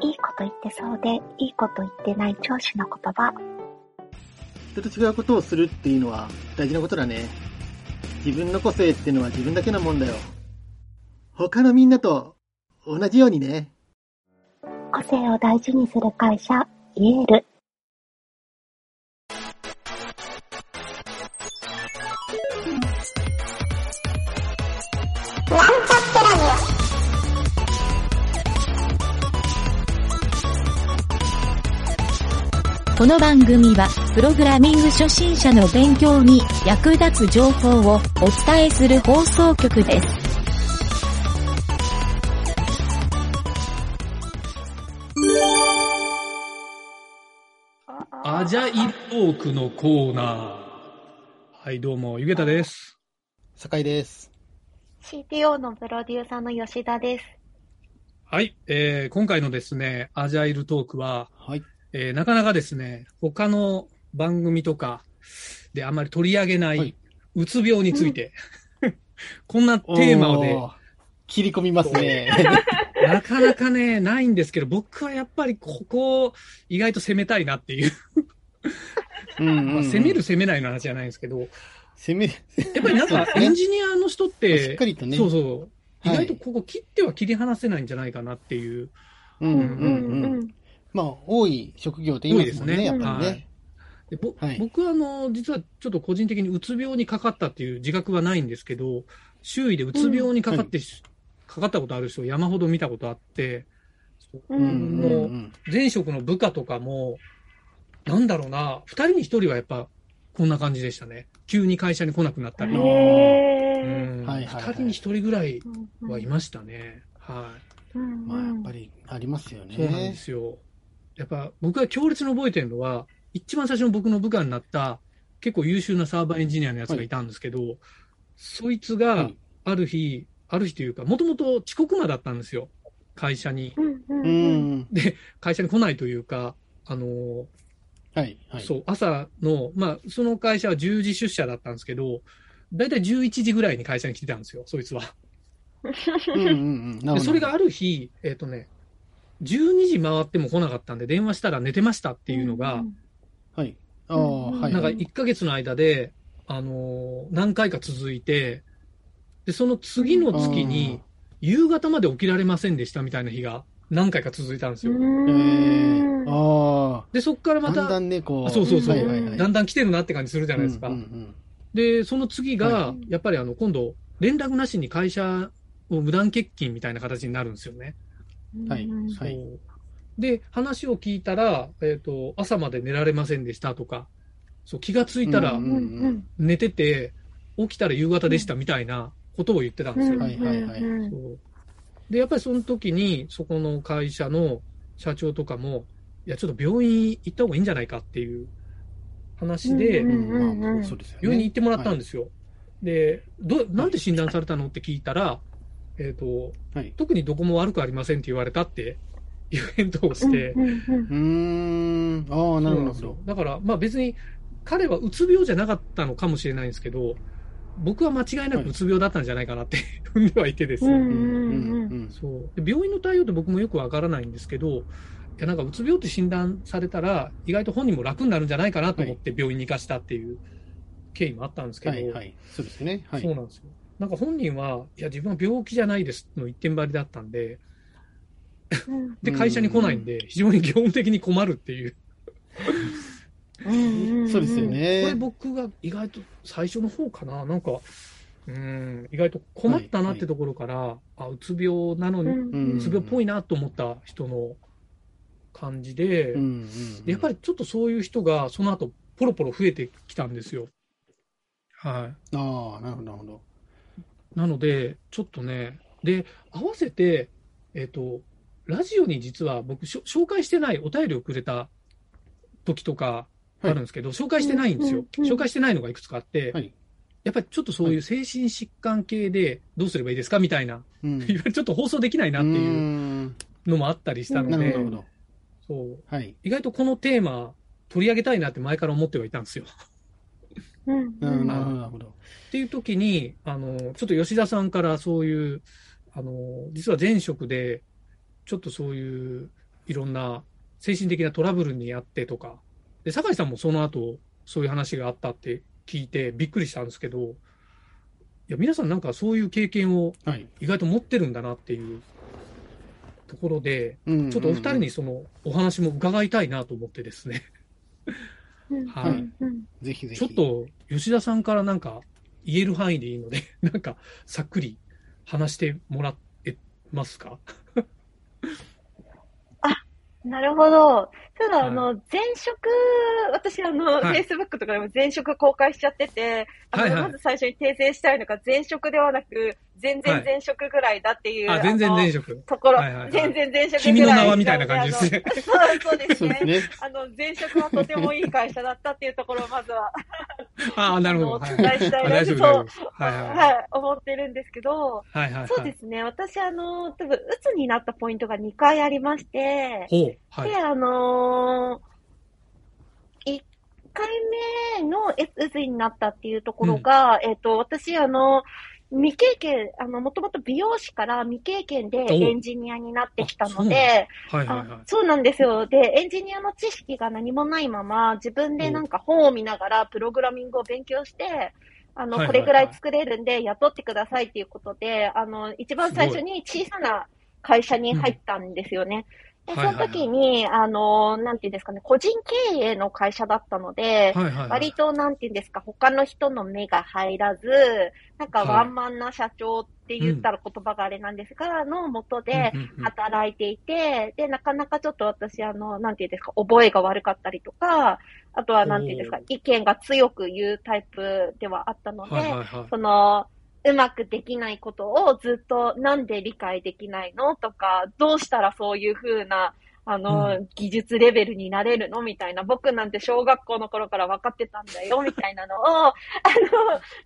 いいこと言ってそうで、いいこと言ってない上司の言葉。人と違うことをするっていうのは大事なことだね。自分の個性ってのは自分だけのもんだよ。他のみんなと同じようにね。個性を大事にする会社、イエール。この番組は、プログラミング初心者の勉強に役立つ情報をお伝えする放送局です。アジャイルトークのコーナー。はい、どうも、ゆげたです。酒井です。CTO のプロデューサーの吉田です。はい、えー、今回のですね、アジャイルトークは、はい。えー、なかなかですね、他の番組とかであんまり取り上げなはい。い、うつ病について、こんなテーマで、おー切り込みますね。なかなかね、ないんですけど、僕はやっぱりここ、意外と攻めたいなっていう、うんうんうん。まあ攻める攻めないの話じゃないんですけど、攻め、やっぱりなんかエンジニアの人っ、してっかりとね。そうそう、意はい外とここ切っては切り離せないんじゃないかなっていう、うんうんううん。ん。まあ、多い職業って言いますもんね、多いですねやっぱりはねい。でぼはい僕はあの、実はちょっと個人的にうつ病にかかったっていう自覚はないんですけど、周囲でうつ病にかかって、かかったことある人を山ほど見たことあって、ううんんうんうん。前職の部下とかも、なんだろうな、二人に一人はやっぱこんな感じでしたね。急に会社に来なくなったり。へうーんはいはいはい二人に一人ぐらいうんはいましたね。はい。うんまあ、やっぱりありますよね。そうなんですよ。やっぱ僕が強烈に覚えてるのは、一番最初の僕の部下になった結構優秀なサーバーエンジニアのやつがいたんですけど、そいつはがいある日、ある日というか、もともと遅刻魔だったんですよ。会社に。うんううんうんん。会社に来ないというか、あの、はい。はい。そう、朝の、まあ、その会社は10時出社だったんですけど、だいたい11時ぐらいに会社に来てたんですよ、そいつは。うんうんうん。それがある日、えっ、とね、12時回っても来なかったんで、電話したら寝てましたっていうのが、はい。ああ、うんはい。なんかはい1ヶ月の間で、あのー何回か続いて、で、その次の月に、夕方まで起きられませんでしたみたいな日が何回か続いたんですよ。えー、あで、そこからあ、また、だんだんね、こう。あそうそうそうはいはいはい。だんだん来てるなって感じするじゃないですか。うんうんで、その次がは、やっぱりあの、今度、連絡なしに会社を無断欠勤みたいな形になるんですよね。はいうんはいそう。で、話を聞いたら、えっ、と、朝まで寝られませんでしたとか、そう、気がついたら寝てて、起きたら夕方でしたみたいなことを言ってたんですよ。はいはいはい。うんそう。で、やっぱりその時に、そこの会社の社長とかも、いや、ちょっと病院行った方がいいんじゃないかっていう話で。病院に行ってもらったんでですよ。で、ど、なんで診断されたのって聞いたら、えっ、と、す。はい。特にどこも悪くありませんって言われたっていう返答をして、うんうんうーん。ああ、なるほど。だから、まあ別に、彼はうつ病じゃなかったのかもしれないんですけど、僕は間違いなくうつ病だったんじゃないかなって踏んではいてですね。うんうんうんうん。そう。で病院の対応って僕もよくわからないんですけど、いやなんかうつ病って診断されたら、意外と本人も楽になるんじゃないかなと思って病院に行かしたっていう経緯もあったんですけど、はいはい。そうですね。はい。そうなんですよ。なんか本人は、いや、自分は病気じゃないですの一点張りだったんで、うんで、会社に来ないんで、非常に業務的に困るっていう。そうですよこねれ。僕が意外と最初の方かな、なんか、うん、意外と困ったなってところから、あ、うつ病なのに、うんうつ病っぽいなと思った人の感じで、うんうん。でやっぱりちょっとそういう人がその後ポロポロ増えてきたんですよ。はああ、なるほど、なるほど。い。なので、ちょっとね、で、合わせて、えっ、と、ラジオに実は僕紹介してないお便りをくれた時とかあるんですけど、紹介してないんですよ。うんうん紹介してないのがいくつかあって、はい。やっぱりちょっとそういう精神疾患系でどうすればいいですかみたいな、うん。ちょっと放送できないなっていううんのもあったりしたので。そうはい。意外とこのテーマ取り上げたいなって前から思ってはいたんですよ。うんなるほど、うんなるほどなるほど。っていう時に、あの、ちょっと吉田さんからそういう、あの、実は前職で、ちょっとそういう、いろんな精神的なトラブルにあってとか、で、酒井さんもその後、そういう話があったって聞いてびっくりしたんですけど、いや、皆さんなんかそういう経験をはい。意外と持ってるんだなっていうところで、うんちょっとお二人にそのお話も伺いたいなと思ってですね。うんはい。ぜひぜひ。ちょっと吉田さんからなんか言える範囲でいいので、なんかさっくり話してもらえますか？なるほど。ただ、はい。あの、前職、私、あの、はい。Facebook とかでも前職公開しちゃってて、あの、はい。はいまず最初に訂正したいのが、前職ではなく、全然前職ぐらいだっていう、あ、全然の前職。ところ、全然前職ぐらい。君の名はみたいな感じですね。そうですね。あの、前職はとてもいい会社だったっていうところをまずは、ああ、なるほど。お伝えしたいあな大丈夫、そう大丈夫です。はい思ってるんですけど、はいはいはい。そうですね。私、あの、多分、鬱になったポイントが2回ありまして、ほう。はいで、。あのー、1回目のえ鬱になったっていうところが、えっ、と、私、あの、未経験、あの、もともと美容師から未経験でおエンジニアになってきたので、はいはいはいあ。そうなんですよ。で、エンジニアの知識が何もないまま、自分でなんか本を見ながらプログラミングを勉強して、あの、これぐらい作れるんで雇ってくださいっていうことで、あの、一番最初に小さな会社に入ったんですよね。で、そのはいはいはい時に、あの、なんていうんですかね、個人経営の会社だったので、はいはいはい。割と、なんていうんですか、他の人の目が入らず、なんかはいワンマンな社長って言ったら言葉があれなんですが、のもとでうんうんうん働いていて、で、なかなかちょっと私、あの、なんていうんですか、覚えが悪かったりとか、あとはなんていうんですか意見が強く言うタイプではあったので、はいはいはい。その、うまくできないことをずっとなんで理解できないのとか、どうしたらそういうふうな、あの、う技術レベルになれるのみたいな、僕なんて小学校の頃から分かってたんだよ、みたいなのを、あの、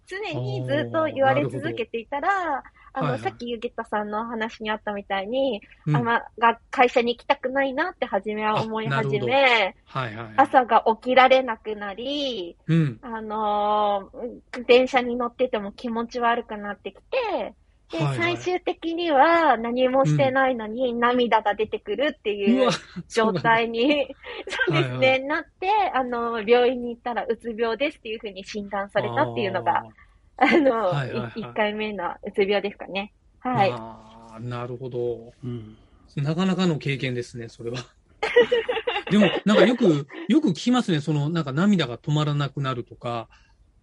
常にずっと言われ続けていたら、あの、はいはい。さっきゆげたさんの話にあったみたいに、うん。あま、が会社に行きたくないなって初めは思い始め、はいはい。朝が起きられなくなり、うん。あのー電車に乗ってても気持ち悪くなってきて、で、はいはい。最終的には何もしてないのに涙が出てくるってういうわ、状態に、そうですね、はいなって、あの、病院に行ったらうつ病ですっていうふうに診断されたっていうのが、あの、はいはいはいい1回目のうつ病ですかね。はい。あーなるほど。うん。なかなかの経験ですね、それは。でも、なんかよく、よく聞きますね、その、なんか涙が止まらなくなるとか、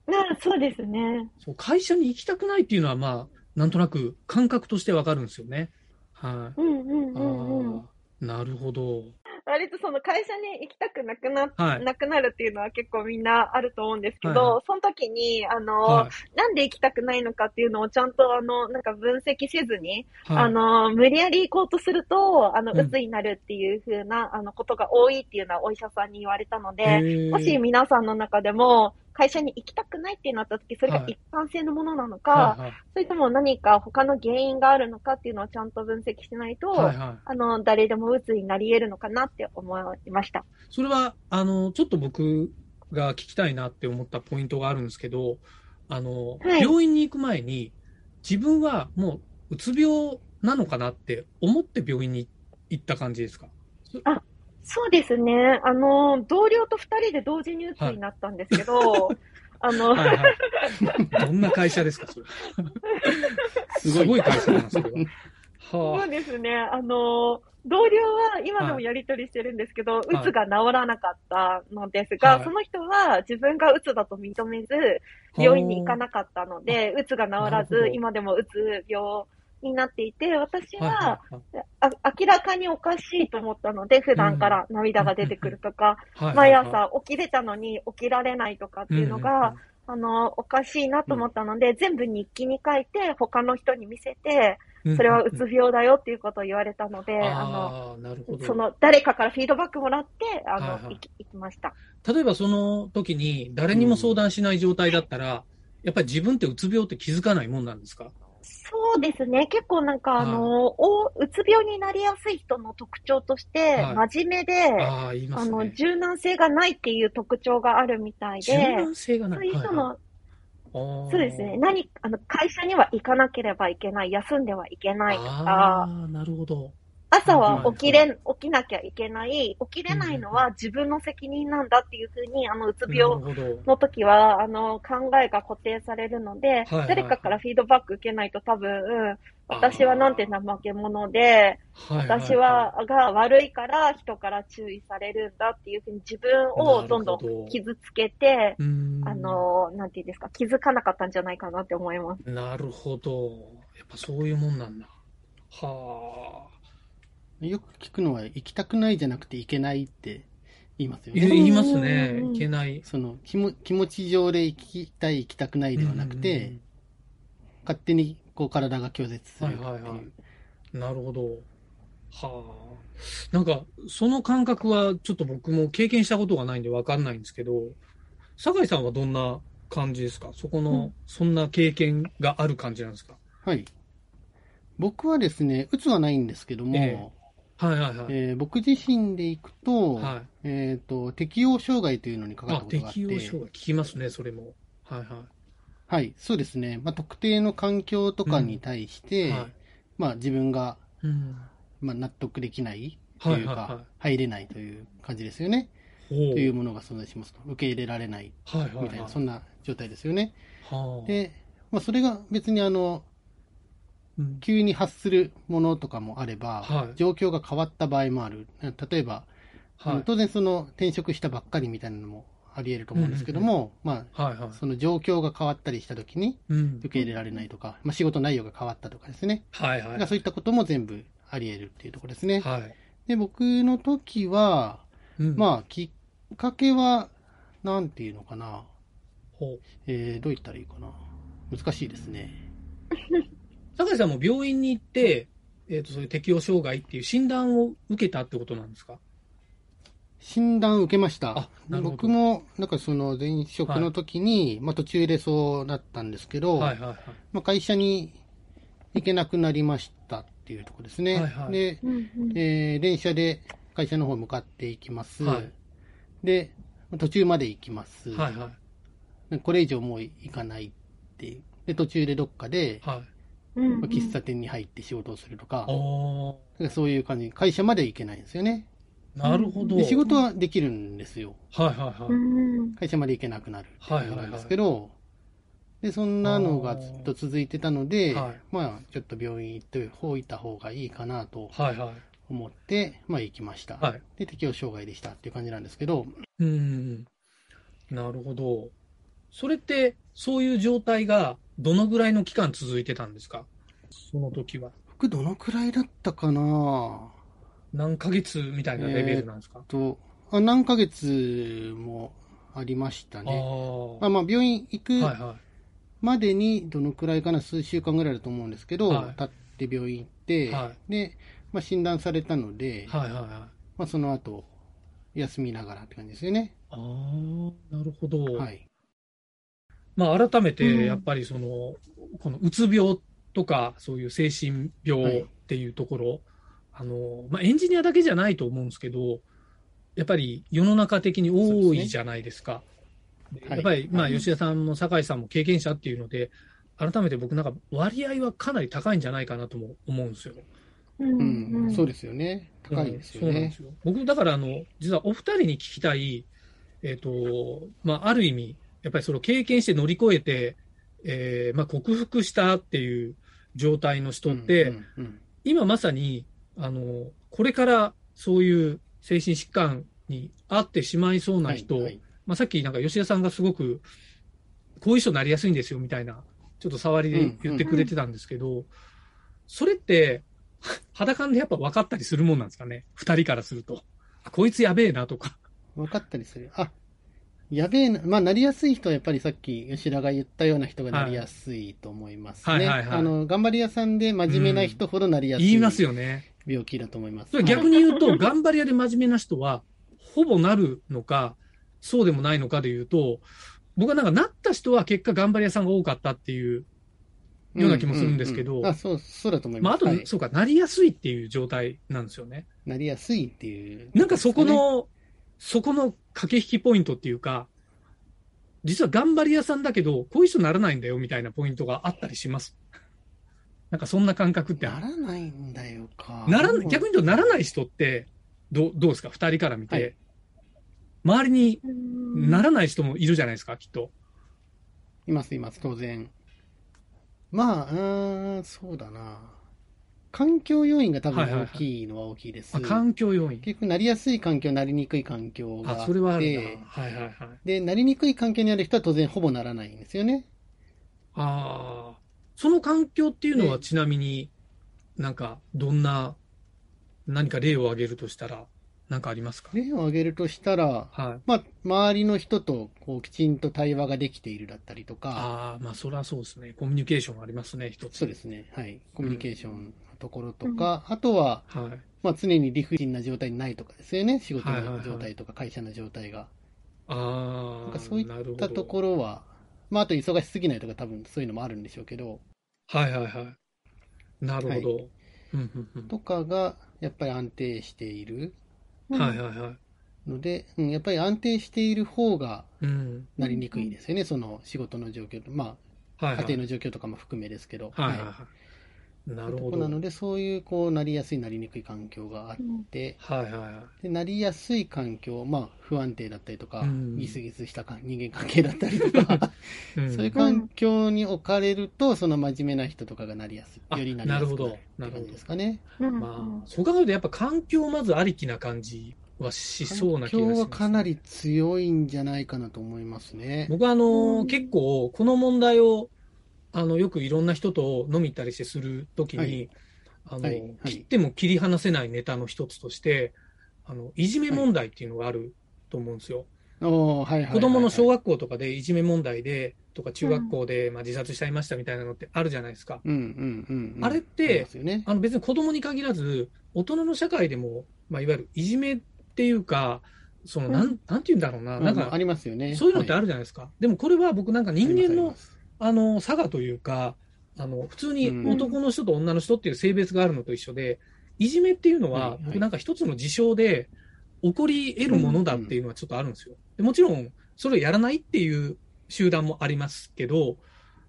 なそうですね。そう会社に行きたくないっていうのは、まあ、なんとなく感覚としてわかるんですよね。はい。うんうんあうんうん。ーなるほど。割とその会社に行きたくなくな、はい。なくなるっていうのは結構みんなあると思うんですけど、はいはその時に、あの、はなんで行きたくないのかっていうのをちゃんとあの、なんか分析せずに、い。はい、あの、無理やり行こうとすると、あの、うん。鬱になるっていう風な、あの、ことが多いっていうのはお医者さんに言われたのへで、ー。もし皆さんの中でも、会社に行きたくないってなった時、それがはい一般性のものなのか、はいはいそれとも何か他の原因があるのかっていうのをちゃんと分析しないと、はいはい。あの、誰でも鬱になり得るのかなって思いました。それは、あの、ちょっと僕が聞きたいなって思ったポイントがあるんですけど、あの、はい病院に行く前に、自分はもう、うつ病なのかなって思って病院に行った感じですか？そうですね。あの、同僚と二人で同時に鬱になったんですけど、あの、はいはい。どんな会社ですか、それ。す すごい会社だな、それは。はそうですね。あの、同僚は今でもやりとりしてるんですけど、い鬱が治らなかったのですが、はいその人は自分が鬱だと認めず、あ。病院に行かなかったので、鬱が治らず今でも鬱病になっていて、私は明らかにおかしいと思ったので、普段から涙が出てくるとか、はい毎朝起きれたのに起きられないとかっていうのが、あの、おかしいなと思ったので、全部日記に書いて、他の人に見せて、うんそれはうつ病だよっていうことを言われたので、あの。その、誰かからフィードバックもらって、あの、はいはい。行き行きました。例えばその時に誰にも相談しない状態だったら、やっぱり自分ってうつ病って気づかないもんなんですか？そうですね。結構なんか、はいあの、おうつ病になりやすい人の特徴として、は真面目で、ああ、言いまあの。柔軟性がないっていう特徴があるみたい柔で、軟性がない。そういう人はいの、はい、そうですね。何、あの、会社には行かなければいけない、休んではいけないとあか、あ、なるほど。朝は起きれ、起きなきゃいけない、起きれないのは自分の責任なんだっていうふうに、あの、うつな病。の時は、あの、考えが固定されるので、はいはい誰かからフィードバック受けないと多分、うん私はなんて怠け者で、私は、が悪いから人から注意されるんだっていうふうに自分をどんどん傷つけて、あの、なんていうんですか、気づかなかったんじゃないかなって思います。なるほど。やっぱそういうもんなんだ。はあ。よく聞くのは、行きたくないじゃなくて行けないって言いますよいね。言いますねうんうんう。んいけない。その気も気持ち上で行きたい、行きたくないではなくて、勝手にこう体が拒絶するっていう。はいはいはいなるほど。はあ。なんか、その感覚はちょっと僕も経験したことがないんでわかんないんですけど、酒井さんはどんな感じですか？そこの、うんそんな経験がある感じなんですか？はい。僕はですね、うつはないんですけども、えはいはいはい。えー僕自身で行くと、はいえっ、と、適応障害というのにかかっあた、ことがあって、適応障害聞きますね、それも。はいはい。はい、そうですね。まあ、特定の環境とかに対して、はいまあ、自分が、うん。まあ、納得できないというか、はいはいはい入れないという感じですよね。というものが存在しますと。受け入れられないはいはいはい。みたいな、そんな状態ですよね。はあ、で、まあ、それが別にあの、うん急に発するものとかもあれば、はい状況が変わった場合もある。例えば、あはい。の当然その転職したばっかりみたいなのもあり得ると思うんですけども、まはいはいあ、。その状況が変わったりしたときにうん受け入れられないとか、まあ、仕事内容が変わったとかですね。はいはい。だからそういったことも全部あり得るっていうところですね。はい。で、僕の時は、うんまあ、きっかけは、なんていうのかな。ほうえー、どう言ったらいいかな。難しいですね。酒井さんも病院に行って、えっ、と、そういう適応障害っていう診断を受けたってことなんですか？診断受けましたあ。なるほど僕も、なんかその前職の時に、まあ途中でそうなったんですけど、はいはいはい。まあ会社に行けなくなりましたっていうところですね。はいはいで、うんうんえー電車で会社の方向かっていきます。はいで、途中まで行きます。はいはい。でこれ以上もう行かないっていう。で、途中でどっかで、はい。うんうんまあ喫茶店に入って仕事をするとか、そういう感じ、会社まで行けないんですよね。なるほど。で仕事はできるんですよ。はいはいはい。うん会社まで行けなくなるってはいいうはいはいのなんですけど、で、そんなのがずっと続いてたので、はいまあ、ちょっと病院行ってほいた方がいいかなとはいはい。思って、まあ行きました。はい。で、適応障害でしたっていう感じなんですけど、うん。なるほど。それって、そういう状態がどのぐらいの期間続いてたんですか？その時は。僕どのくらいだったかな？何ヶ月みたいなレベルなんですか、と、あ何ヶ月もありましたあね。あまあまあ、病院行く。までにどのくらいかな、数週間ぐらいだと思うんですけど、はい経って病院行って、はで、まあ、診断されたので、はいはいはい。まあ、その後、休みながらって感じですよね。ああ、なるほど。はい。まあ、改めうんて、やっぱりその、このうつ病とか、そういう精神病っていうところ、あの、まあ、エンジニアだけじゃないと思うんですけど、やっぱり世の中的に多いじゃないですか。やっぱり、まあ、はい吉田さんも酒井さんも経験者っていうので、改めて僕なんか割合はかなり高いんじゃないかなとも思うんですよ。うんうん、うんそうですよね。高いですよねうんそうなんです。よ。僕、だから、あの、実はお二人に聞きたい、えっ、と、まあ、ある意味、やっぱりそれを経験して乗り越えて、えーまあ、克服したっていう状態の人って、うんうん今まさに、あの、これからそういう精神疾患に遭ってしまいそうな人、はいはいまあ、さっきなんか吉田さんがすごく、こういう人になりやすいんですよみたいな、ちょっと触りで言ってくれてたんですけど、それって、肌感でやっぱ分かったりするもんなんですかね、二人からすると。あこいつやべえなとか。分かったりする。あ、やべえな。まあ、なりやすい人はやっぱりさっき吉田が言ったような人がなりやすいと思いますね。はいはいはいはいあの、頑張り屋さんで真面目な人ほどなりやすい言いますよね。病気だと思います。逆に言うと、頑張り屋で真面目な人は、ほぼなるのか、そうでもないのかで言うと、僕はなんかなった人は結果頑張り屋さんが多かったっていうような気もするんですけどううあ、そう、そうだと思いまあ、ます。あと、はいそうか、なりやすいっていう状態なんですよね。なりやすいっていう、なんかそこ、の、そこの駆け引きポイントっていうか、実は頑張り屋さんだけど、こういう人ならないんだよみたいなポイントがあったりします。なんかそんな感覚ってあなるらないんだよか。なら逆に言うとならない人ってどうどうですか？二人から見て、はい周りにうんならない人もいるじゃないですか、きっと。います、います、当然。まあ、うーん、そうだな。環境要因が多分はいはいはい大きいのは大きいです。あ環境要因。結局、なりやすい環境、なりにくい環境があって、あ、それはあるな。はいはいはい。で、なりにくい環境にある人は当然ほぼならないんですよね。ああ、その環境っていうのはでちなみになんかどんな、何か例を挙げるとしたら、何かありますか？例を挙げるとしたら、はい。まあ、周りの人とこうきちんと対話ができているだったりとか、ああ、まあそれはそうですね。コミュニケーションありますね、一つ。そうですね、はい、コミュニケーションのところとか、あとは、はい。まあ、常に理不尽な状態にないとかですよね、仕事はいはいはいの状態とか会社の状態が。ああ、なんかそういったところは、まあ、あと忙しすぎないとか多分そういうのもあるんでしょうけど、はいはいはい。なるほど。うんうんうんとかがやっぱり安定しているはいはいはい。ので、うん、やっぱり安定している方がうん。なりにくいですよね、その仕事の状況と、まあ、はいはい。家庭の状況とかも含めですけど。はいはいはい。なるほど。なので、そういうこうなりやすい、なりにくい環境があって、はいはいはい。でなりやすい環境、まあ、不安定だったりとか、うんギスギスしたか人間関係だったりとか、うんそういう環境に置かれると、その真面目な人とかがなりやすあい、よりなりやすくなるって感じですかね。うんまあ、そう考えるとやっぱ環境まずありきな感じはしそうな気がします。環境はかなり強いんじゃないかなと思いますね。僕はあの、うん結構この問題をあのよくいろんな人と飲み行ったりしてするときに、はいあのはいはい切っても切り離せないネタの一つとしてあのいじめ問題っていうのがあると思うんですよ。おーはいはいはいはい子供の小学校とかでいじめ問題でとか中学校でまあ自殺しちゃいましたみたいなのってあるじゃないですか。うんうんうんうん。あれってりますよね。あの別に子供に限らず大人の社会でも、まあ、いわゆるいじめっていうかそのなん,、なんて言うんだろうな、なんかまあありますよね。そういうのってあるるじゃないですか。でもこれは僕なんか人間のあの、差がというか、あの、普通に男の人と女の人っていう性別があるのと一緒で、いじめっていうのは、はいはい。僕なんか一つの事象で起こり得るものだっていうのはちょっとあるんですよ。でもちろん、それをやらないっていう集団もありますけど、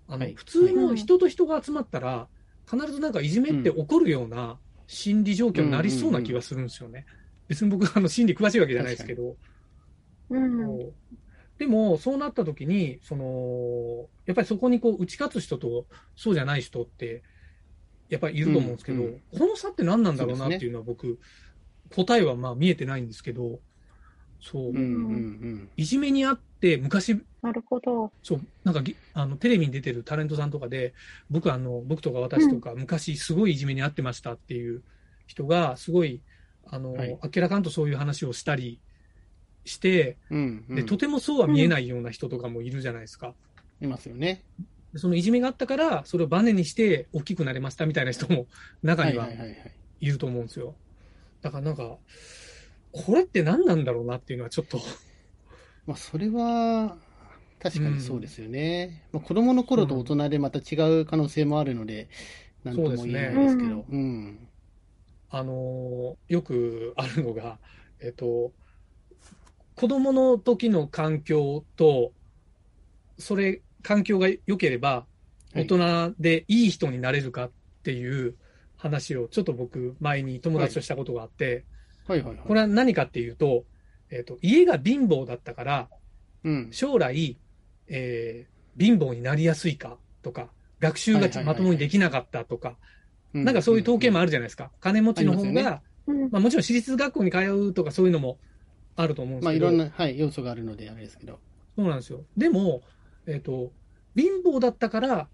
あの、はい。普通の人と人が集まったら、必ずなんかいじめって起こるような心理状況になりそうな気がするんですよね。別に僕、あの、心理詳しいわけじゃないですけど。うんでも、そうなった時に、その、やっぱりそこにこう打ち勝つ人とそうじゃない人って、やっぱりいると思うんですけど、うんうんこの差って何なんだろうなっていうのは僕、答えはまあ見えてないんですけど、そう、うんうんうん。いじめにあって、昔、なるほど。そう、なんかぎあのテレビに出てるタレントさんとかで、僕あの、僕とか私とか、昔すごいいじめにあってましたっていう人が、すごい、あの、はい明らかんとそういう話をしたりして、うんうん。で、とてもそうは見えないような人とかもいるじゃないですか。いますよね。でそのいじめがあったから、それをバネにして大きくなれましたみたいな人も中にはいると思うんですよ。だからなんか、これって何なんだろうなっていうのはちょっと、まあ、それは、確かにそうですよね。まあ、子供の頃と大人でまた違う可能性もあるので、なんとも言えないですけど。うん。あのーよくあるのが、えっと、子供の時の環境と、それ、環境が良ければ、はい。大人でいい人になれるかっていう話をちょっと僕、前に友達としたことがあって、はい。はい。はい。これは何かっていうと、えっと、家が貧乏だったから、うん。将来、えー貧乏になりやすいかとか、学習がまともにできなかったとか、なんかそういう統計もあるじゃないですか。金持ちの方が、うんまあもちろん私立学校に通うとかそういうのもあると思うんですまあ、けど、いろんな、はい、要素があるので、あれですけど。そうなんですよ。でも、えっ、と、貧乏だったから、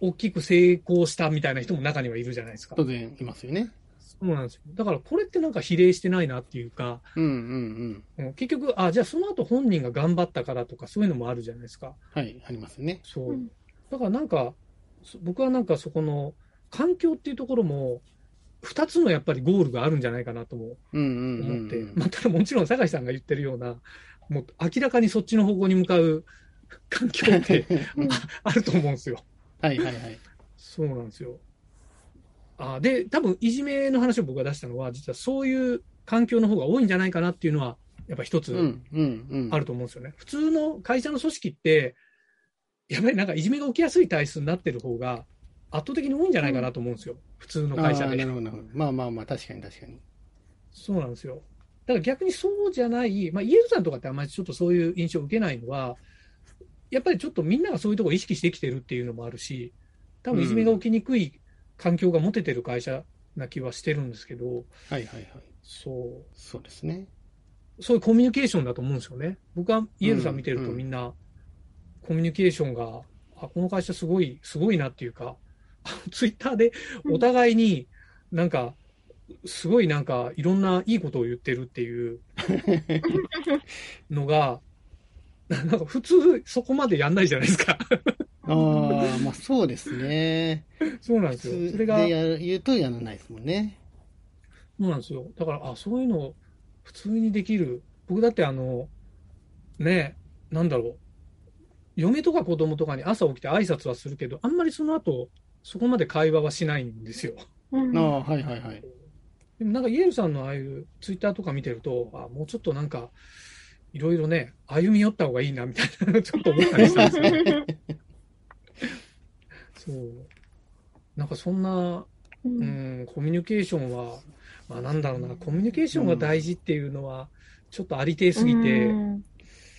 大きく成功したみたいな人も中にはいるじゃないですか。当然いますよね。そうなんですよ。だからこれってなんか比例してないなっていうか、うんうんうん。うん結局、あ、じゃあその後本人が頑張ったからとかそういうのもあるじゃないですか。はい、ありますね。そう。うんだからなんか、そ僕はなんかそこの環境っていうところも、二つのやっぱりゴールがあるんじゃないかなともうんうんうん、思って、うん。まあ、ただもちろん酒井さんが言ってるような、もう明らかにそっちの方向に向かう 環境ってうんあると思うんですよ。はいはいはい。そうなんですよ。あで、多分いじめの話を僕が出したのは、実はそういう環境の方が多いんじゃないかなっていうのは、やっぱ一つ。あると思うんですよね。普通の会社の組織って、やっぱりなんかいじめが起きやすい体質になってる方が、圧倒的に多いんじゃないかなと思うんですよ。普通の会社で。まあまあまあ、確かに確かに。そうなんですよ。だから逆にそうじゃない、まあ、イエルさんとかってあんまりちょっとそういう印象を受けないのは、やっぱりちょっとみんながそういうところを意識してきてるっていうのもあるし、多分いじめが起きにくい環境が持ててる会社な気はしてるんですけど、はいはいはい。そう、そうですね。そういうコミュニケーションだと思うんですよね。僕はイエルさん見てるとうんみんな、コミュニケーションが、あ、この会社すごい、すごいなっていうか、ツイッターでお互いになんか、すごいなんかいろんないいことを言ってるっていう のが、なんか普通そこまでやんないじゃないですか。ああ、まあそうですね。そうなんですよ。それが、言うとやらないですもんね。そうなんですよ。だから、あ、そういうの普通にできる。僕だってあの、ね、なんだろう。嫁とか子供とかに朝起きて挨拶はするけど、あんまりその後、そこまで会話はしないんですよ。うんああ、はいはいはい。でもなんかイエルさんのああいうツイッターとか見てると、あ、もうちょっとなんか、いろいろね、歩み寄った方がいいなみたいな、ちょっと思ったりしたんですよ。そう。なんかそんな、ううんん、コミュニケーションは、まあなんだろうな、コミュニケーションが大事っていうのは、ちょっとありてえすぎて、うん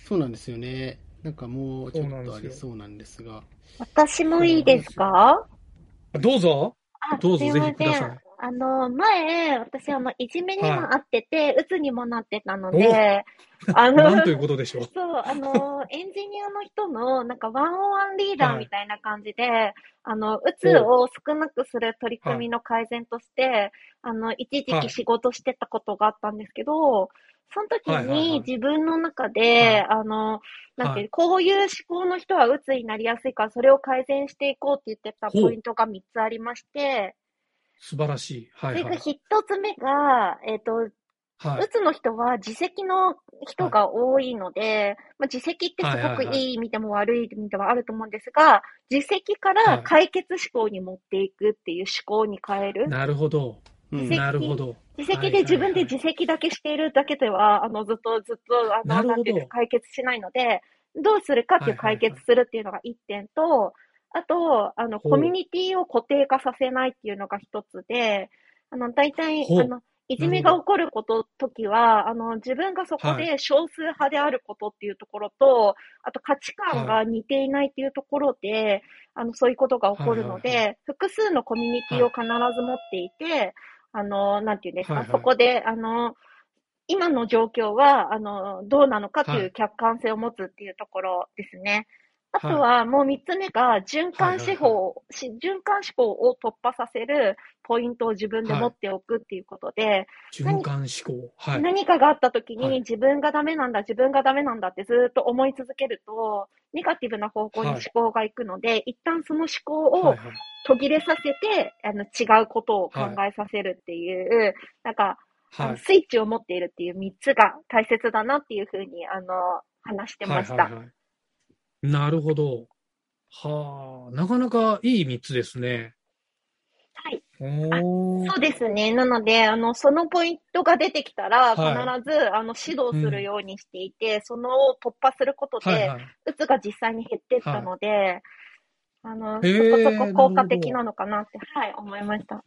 そうなんですよね。なんかもうちょっとありそうなんですが。私もいいですか？どうぞ。あどうぞぜひくださいあの、前、私、あの、いじめにもあってて、うつにもなってたので、あの、なんということでしょう。そう、あの、エンジニアの人の、なんか、ワンオンワンリーダーみたいな感じで、あの、う。つを少なくする取り組みの改善として、あの、一時はい期仕事してたことがあったんですけど、その時はいはいはい。に自分の中で、はい。あの、なんていう、はい。こういう思考の人はうつになりやすいから、それを改善していこうって言ってたポイントが3つありまして、素晴らしい。はそれがいはい。1つ目が、えっと、はいうつの人は自責の人が多いので、まあ、自責ってすごくはいはいはいいい意味でも悪い意味でもあると思うんですが、自責から解決思考に持っていくっていう思考に変える。なるほど。なるほど。自責で自分で自責だけしているだけでは、あの、ずっとずっと、あの、なんていう解決しないので、どうするかっていうはいはいはい解決するっていうのが一点と、あと、あの、コミュニティを固定化させないっていうのが一つで、あの、大体、あの、いじめが起こること、時は、あの、自分がそこはで少数派であることっていうところと、あと価値観が似ていないっていうところで、あの、そういうことが起こるのはいはいはで、複数のコミュニティを必ず持っていて、あの、なんていうんですか、はいはい。そこで、あの、今の状況は、あの、どうなのかとはい。いう客観性を持つっていうところですね。あとは、もう三つ目が、循環思考、し循環思考を突破させるポイントを自分で持っておくっていうことで、循環思考。はい。何かがあった時はいに自分がダメなんだ、自分がダメなんだってずっと思い続けると、ネガティブな方向に思考が行くので、一旦その思考をはいはい途切れさせて、あの違うことを考えさせるっていう、なんか、あはい。のスイッチを持っているっていう3つが大切だなっていうふうに、あの、話してました。はいはいはい。なるほど。はあ、なかなかいい3つですね。はい。おーそうですね。なので、あの、そのポイントが出てきたら、必はず、あの、指導するようにしていて、その突破することで、はいはい。うつが実際に減っていったので、あの、へーそこそこ効果的なのかなって、はい、思いました。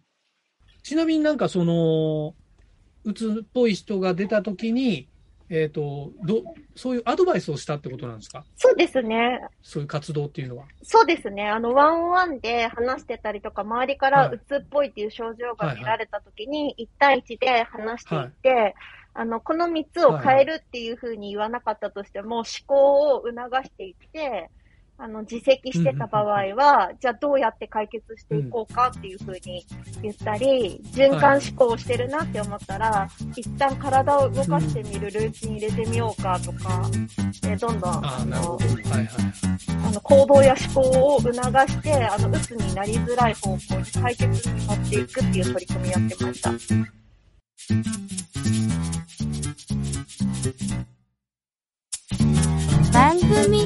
ちなみになんかその、うつっぽい人が出たときに、えっ、と、ど、そういうアドバイスをしたってことなんですか？そうですね。そういう活動っていうのは。そうですね。あの、ワンオンワンで話してたりとか、周りからはいうつっぽいっていう症状が見られたときに、1対1で話していって、あの、この3つを変えるっていうふうに言わなかったとしても、思考を促していって、あの、自責してた場合は、じゃあどうやって解決していこうかっていうふうに言ったり、循環思考をしてるなって思ったら、一旦体を動かしてみるルーチン入れてみようかとか、でどんどん、あのほど。はいはい。あの行動や思考を促して、あの、鬱になりづらい方向に解決に持っていくっていう取り組みやってました。番組